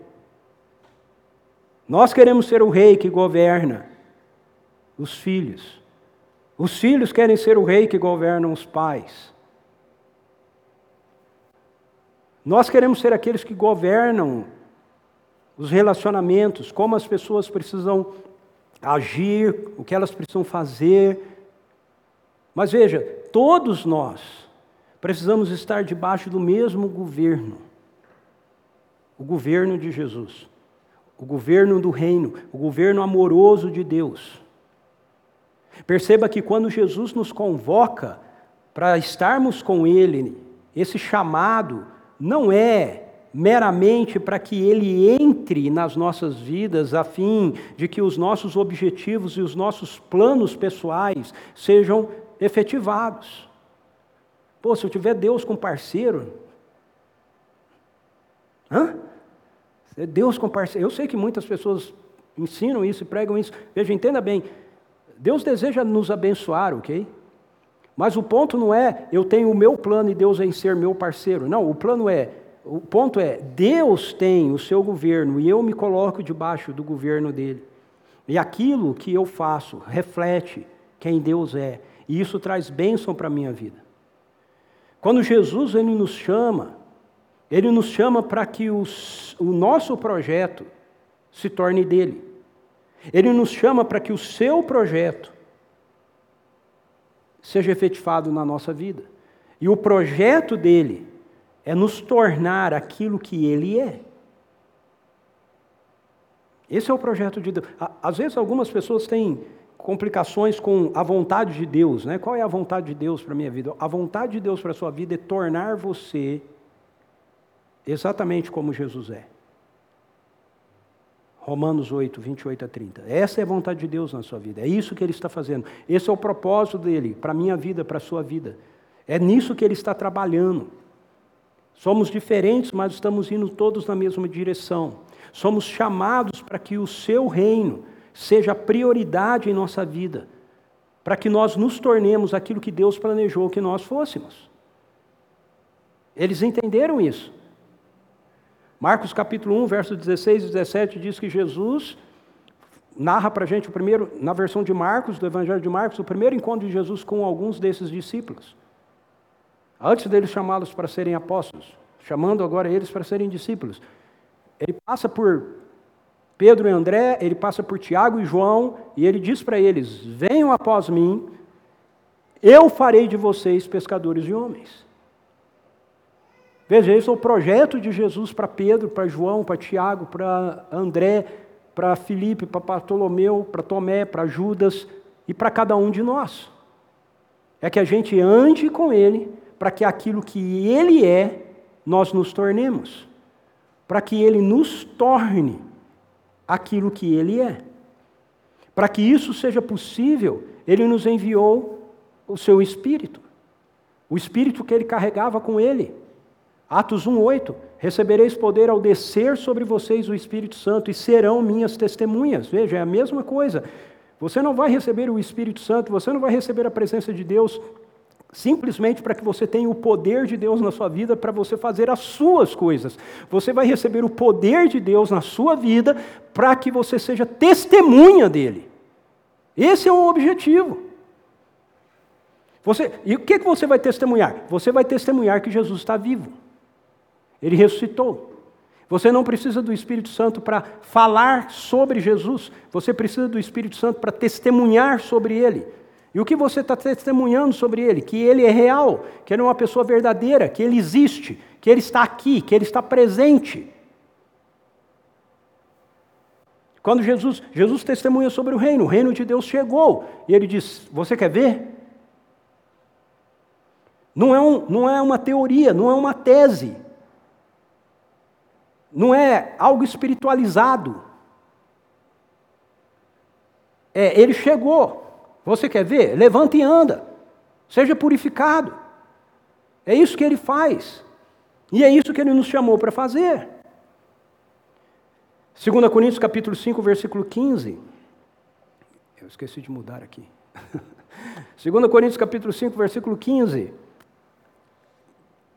Speaker 2: Nós queremos ser o rei que governa os filhos. Os filhos querem ser o rei que governa os pais. Nós queremos ser aqueles que governam os relacionamentos, como as pessoas precisam agir, o que elas precisam fazer. Mas veja, todos nós, Precisamos estar debaixo do mesmo governo o governo de Jesus, o governo do reino, o governo amoroso de Deus. Perceba que quando Jesus nos convoca para estarmos com Ele, esse chamado não é meramente para que Ele entre nas nossas vidas, a fim de que os nossos objetivos e os nossos planos pessoais sejam efetivados. Pô, se eu tiver Deus com parceiro. Hã? Deus com parceiro. Eu sei que muitas pessoas ensinam isso e pregam isso. Veja, entenda bem. Deus deseja nos abençoar, ok? Mas o ponto não é eu tenho o meu plano e Deus em ser meu parceiro. Não, o plano é, o ponto é Deus tem o seu governo e eu me coloco debaixo do governo dele. E aquilo que eu faço reflete quem Deus é. E isso traz bênção para a minha vida. Quando Jesus ele nos chama, ele nos chama para que os, o nosso projeto se torne dele. Ele nos chama para que o seu projeto seja efetivado na nossa vida. E o projeto dele é nos tornar aquilo que ele é. Esse é o projeto de Deus. Às vezes algumas pessoas têm complicações com a vontade de Deus, né? Qual é a vontade de Deus para minha vida? A vontade de Deus para a sua vida é tornar você exatamente como Jesus é. Romanos 8, 28 a 30. Essa é a vontade de Deus na sua vida. É isso que Ele está fazendo. Esse é o propósito dele para a minha vida, para a sua vida. É nisso que Ele está trabalhando. Somos diferentes, mas estamos indo todos na mesma direção. Somos chamados para que o Seu reino seja prioridade em nossa vida, para que nós nos tornemos aquilo que Deus planejou que nós fôssemos. Eles entenderam isso. Marcos capítulo 1, versos 16 e 17 diz que Jesus narra para a gente o primeiro, na versão de Marcos, do Evangelho de Marcos, o primeiro encontro de Jesus com alguns desses discípulos. Antes deles chamá-los para serem apóstolos, chamando agora eles para serem discípulos. Ele passa por Pedro e André, ele passa por Tiago e João, e ele diz para eles: Venham após mim, eu farei de vocês pescadores de homens. Veja, esse é o projeto de Jesus para Pedro, para João, para Tiago, para André, para Filipe, para Bartolomeu, para Tomé, para Judas e para cada um de nós. É que a gente ande com Ele para que aquilo que Ele é, nós nos tornemos. Para que Ele nos torne aquilo que Ele é. Para que isso seja possível, Ele nos enviou o seu Espírito. O Espírito que Ele carregava com Ele. Atos 1,8: Recebereis poder ao descer sobre vocês o Espírito Santo e serão minhas testemunhas. Veja, é a mesma coisa. Você não vai receber o Espírito Santo, você não vai receber a presença de Deus simplesmente para que você tenha o poder de Deus na sua vida para você fazer as suas coisas. Você vai receber o poder de Deus na sua vida para que você seja testemunha dele. Esse é o objetivo. Você, e o que, que você vai testemunhar? Você vai testemunhar que Jesus está vivo. Ele ressuscitou. Você não precisa do Espírito Santo para falar sobre Jesus, você precisa do Espírito Santo para testemunhar sobre ele. E o que você está testemunhando sobre ele? Que ele é real, que ele é uma pessoa verdadeira, que ele existe, que ele está aqui, que ele está presente. Quando Jesus, Jesus testemunha sobre o reino, o reino de Deus chegou, e ele diz: Você quer ver? Não é, um, não é uma teoria, não é uma tese, não é algo espiritualizado. É, ele chegou. Você quer ver? Levanta e anda. Seja purificado. É isso que ele faz. E é isso que ele nos chamou para fazer. 2 Coríntios capítulo 5, versículo 15. Eu esqueci de mudar aqui. 2 Coríntios capítulo 5, versículo 15.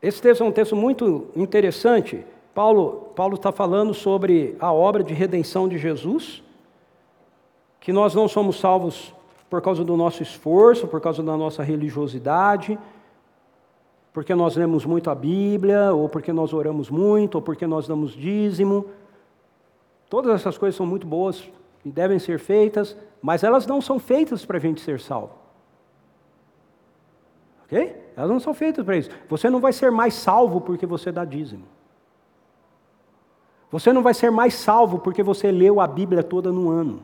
Speaker 2: Esse texto é um texto muito interessante. Paulo está falando sobre a obra de redenção de Jesus, que nós não somos salvos por causa do nosso esforço, por causa da nossa religiosidade, porque nós lemos muito a Bíblia, ou porque nós oramos muito, ou porque nós damos dízimo. Todas essas coisas são muito boas e devem ser feitas, mas elas não são feitas para a gente ser salvo. Ok? Elas não são feitas para isso. Você não vai ser mais salvo porque você dá dízimo. Você não vai ser mais salvo porque você leu a Bíblia toda no ano.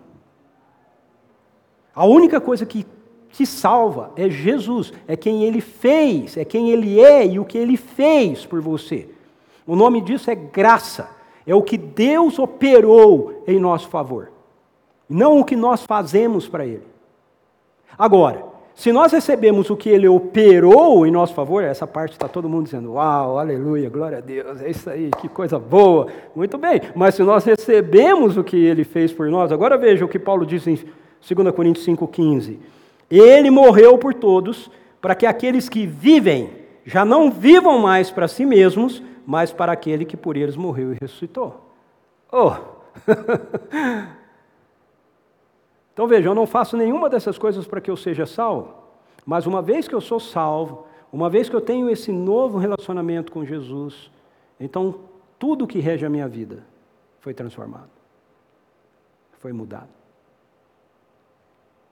Speaker 2: A única coisa que te salva é Jesus, é quem ele fez, é quem ele é e o que ele fez por você. O nome disso é graça, é o que Deus operou em nosso favor, não o que nós fazemos para ele. Agora, se nós recebemos o que ele operou em nosso favor, essa parte está todo mundo dizendo, uau, aleluia, glória a Deus, é isso aí, que coisa boa. Muito bem, mas se nós recebemos o que ele fez por nós, agora veja o que Paulo diz em 2 Coríntios 5,15. Ele morreu por todos, para que aqueles que vivem já não vivam mais para si mesmos, mas para aquele que por eles morreu e ressuscitou. Oh! Então veja, eu não faço nenhuma dessas coisas para que eu seja salvo, mas uma vez que eu sou salvo, uma vez que eu tenho esse novo relacionamento com Jesus, então tudo que rege a minha vida foi transformado, foi mudado.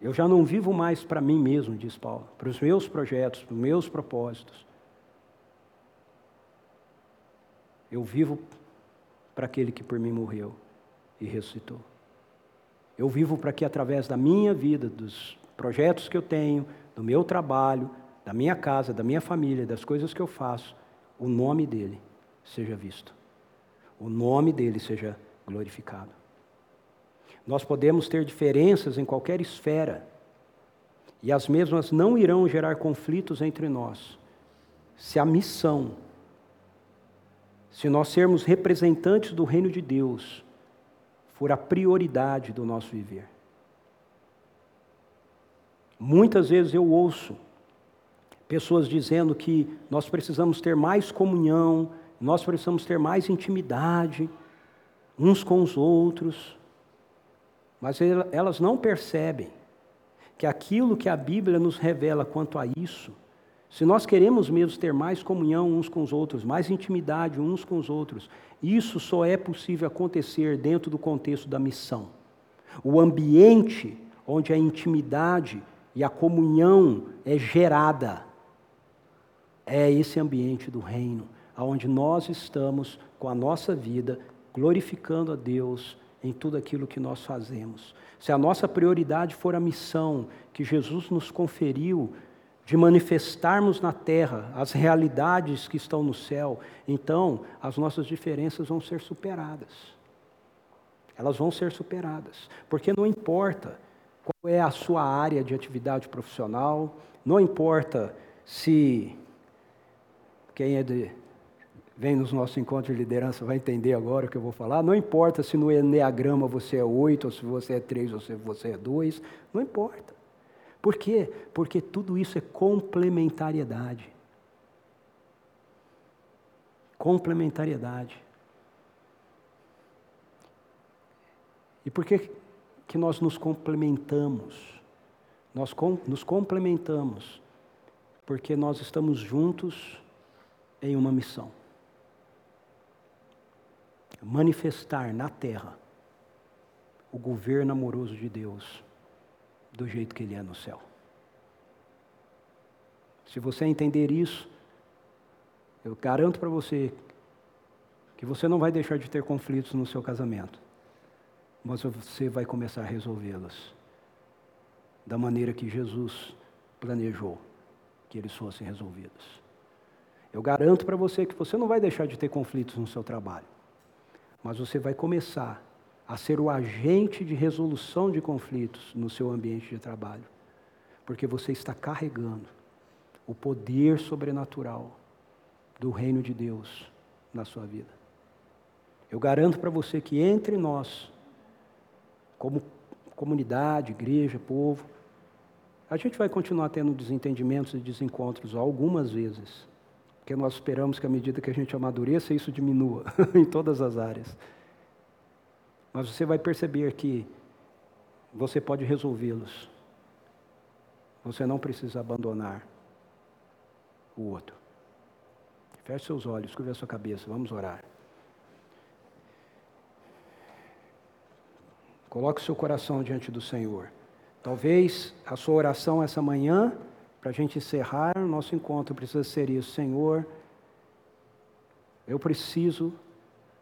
Speaker 2: Eu já não vivo mais para mim mesmo, diz Paulo, para os meus projetos, para os meus propósitos. Eu vivo para aquele que por mim morreu e ressuscitou. Eu vivo para que, através da minha vida, dos projetos que eu tenho, do meu trabalho, da minha casa, da minha família, das coisas que eu faço, o nome dele seja visto. O nome dele seja glorificado. Nós podemos ter diferenças em qualquer esfera, e as mesmas não irão gerar conflitos entre nós, se a missão, se nós sermos representantes do reino de Deus, for a prioridade do nosso viver. Muitas vezes eu ouço pessoas dizendo que nós precisamos ter mais comunhão, nós precisamos ter mais intimidade uns com os outros, mas elas não percebem que aquilo que a Bíblia nos revela quanto a isso, se nós queremos mesmo ter mais comunhão uns com os outros, mais intimidade uns com os outros, isso só é possível acontecer dentro do contexto da missão. O ambiente onde a intimidade e a comunhão é gerada é esse ambiente do reino, onde nós estamos com a nossa vida glorificando a Deus em tudo aquilo que nós fazemos. Se a nossa prioridade for a missão que Jesus nos conferiu, de manifestarmos na terra as realidades que estão no céu, então as nossas diferenças vão ser superadas. Elas vão ser superadas, porque não importa qual é a sua área de atividade profissional, não importa se quem é de vem nos nossos encontros de liderança vai entender agora o que eu vou falar. Não importa se no Enneagrama você é oito, ou se você é três, ou se você é dois, não importa. Por quê? Porque tudo isso é complementariedade. Complementariedade. E por que, que nós nos complementamos? Nós com, nos complementamos porque nós estamos juntos em uma missão manifestar na terra o governo amoroso de Deus do jeito que Ele é no céu. Se você entender isso, eu garanto para você que você não vai deixar de ter conflitos no seu casamento, mas você vai começar a resolvê-los da maneira que Jesus planejou que eles fossem resolvidos. Eu garanto para você que você não vai deixar de ter conflitos no seu trabalho, mas você vai começar a ser o agente de resolução de conflitos no seu ambiente de trabalho, porque você está carregando o poder sobrenatural do reino de Deus na sua vida. Eu garanto para você que entre nós, como comunidade, igreja, povo, a gente vai continuar tendo desentendimentos e desencontros algumas vezes, porque nós esperamos que à medida que a gente amadureça, isso diminua em todas as áreas. Mas você vai perceber que você pode resolvê-los. Você não precisa abandonar o outro. Feche seus olhos, curva sua cabeça, vamos orar. Coloque seu coração diante do Senhor. Talvez a sua oração essa manhã, para a gente encerrar o nosso encontro, precisa ser isso. Senhor, eu preciso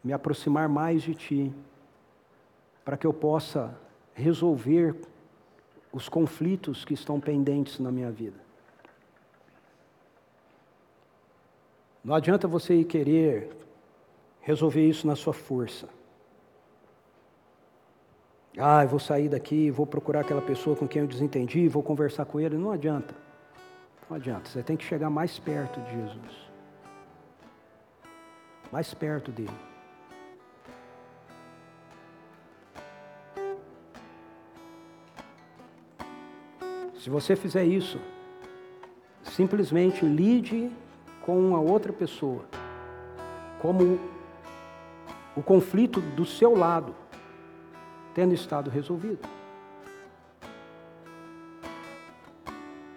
Speaker 2: me aproximar mais de Ti, para que eu possa resolver os conflitos que estão pendentes na minha vida. Não adianta você querer resolver isso na sua força. Ah, eu vou sair daqui, vou procurar aquela pessoa com quem eu desentendi, vou conversar com ele. Não adianta. Não adianta. Você tem que chegar mais perto de Jesus. Mais perto dele. Se você fizer isso, simplesmente lide com uma outra pessoa, como o conflito do seu lado tendo estado resolvido.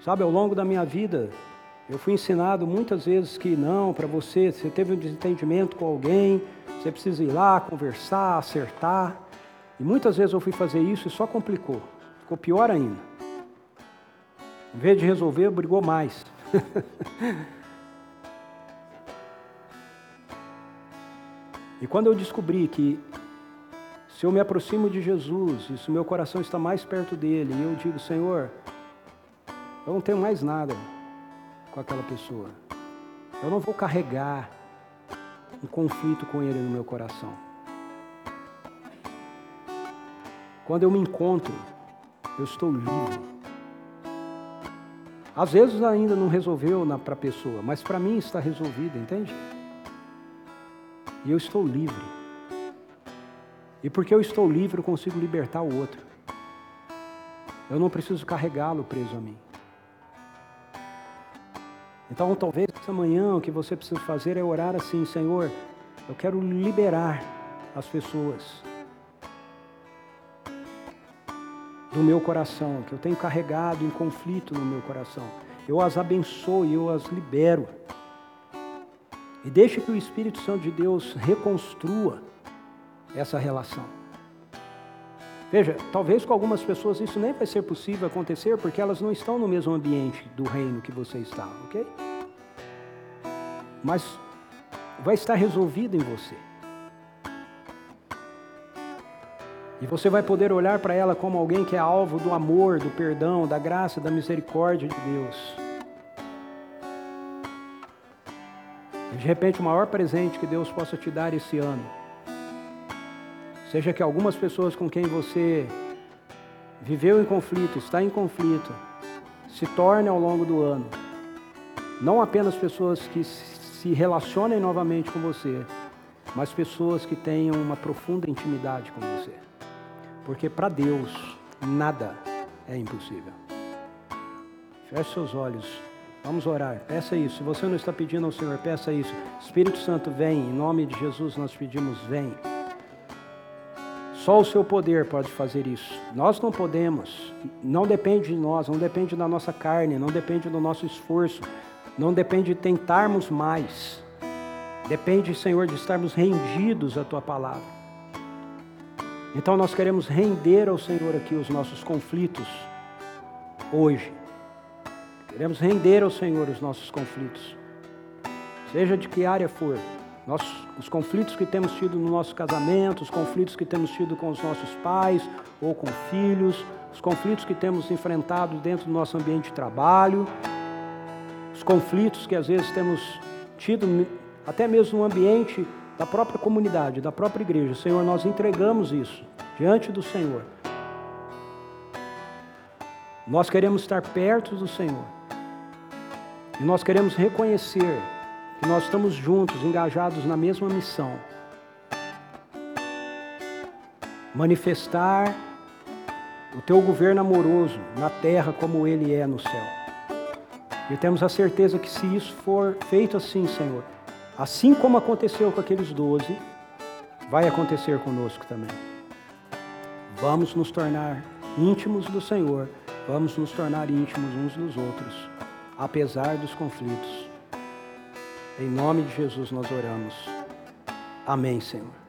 Speaker 2: Sabe, ao longo da minha vida, eu fui ensinado muitas vezes que não, para você, você teve um desentendimento com alguém, você precisa ir lá, conversar, acertar. E muitas vezes eu fui fazer isso e só complicou, ficou pior ainda. Em vez de resolver, brigou mais. e quando eu descobri que se eu me aproximo de Jesus, e se o meu coração está mais perto dele, e eu digo, Senhor, eu não tenho mais nada com aquela pessoa. Eu não vou carregar um conflito com ele no meu coração. Quando eu me encontro, eu estou livre. Às vezes ainda não resolveu para a pessoa, mas para mim está resolvido, entende? E eu estou livre. E porque eu estou livre, eu consigo libertar o outro. Eu não preciso carregá-lo preso a mim. Então, talvez essa manhã o que você precisa fazer é orar assim: Senhor, eu quero liberar as pessoas do meu coração, que eu tenho carregado em conflito no meu coração. Eu as abençoo e eu as libero. E deixe que o Espírito Santo de Deus reconstrua essa relação. Veja, talvez com algumas pessoas isso nem vai ser possível acontecer porque elas não estão no mesmo ambiente do reino que você está, ok? Mas vai estar resolvido em você. E você vai poder olhar para ela como alguém que é alvo do amor, do perdão, da graça, da misericórdia de Deus. E de repente, o maior presente que Deus possa te dar esse ano seja que algumas pessoas com quem você viveu em conflito, está em conflito, se tornem ao longo do ano não apenas pessoas que se relacionem novamente com você, mas pessoas que tenham uma profunda intimidade com você. Porque para Deus nada é impossível. Feche seus olhos. Vamos orar. Peça isso. Se você não está pedindo ao Senhor, peça isso. Espírito Santo, vem. Em nome de Jesus nós pedimos, vem. Só o seu poder pode fazer isso. Nós não podemos. Não depende de nós, não depende da nossa carne, não depende do nosso esforço, não depende de tentarmos mais. Depende, Senhor, de estarmos rendidos à tua palavra. Então nós queremos render ao Senhor aqui os nossos conflitos hoje. Queremos render ao Senhor os nossos conflitos. Seja de que área for. Nós, os conflitos que temos tido no nosso casamento, os conflitos que temos tido com os nossos pais ou com filhos, os conflitos que temos enfrentado dentro do nosso ambiente de trabalho, os conflitos que às vezes temos tido até mesmo no ambiente da própria comunidade, da própria igreja. Senhor, nós entregamos isso diante do Senhor. Nós queremos estar perto do Senhor. E nós queremos reconhecer que nós estamos juntos, engajados na mesma missão. Manifestar o teu governo amoroso na terra como ele é no céu. E temos a certeza que se isso for feito assim, Senhor, Assim como aconteceu com aqueles doze, vai acontecer conosco também. Vamos nos tornar íntimos do Senhor, vamos nos tornar íntimos uns dos outros, apesar dos conflitos. Em nome de Jesus nós oramos. Amém, Senhor.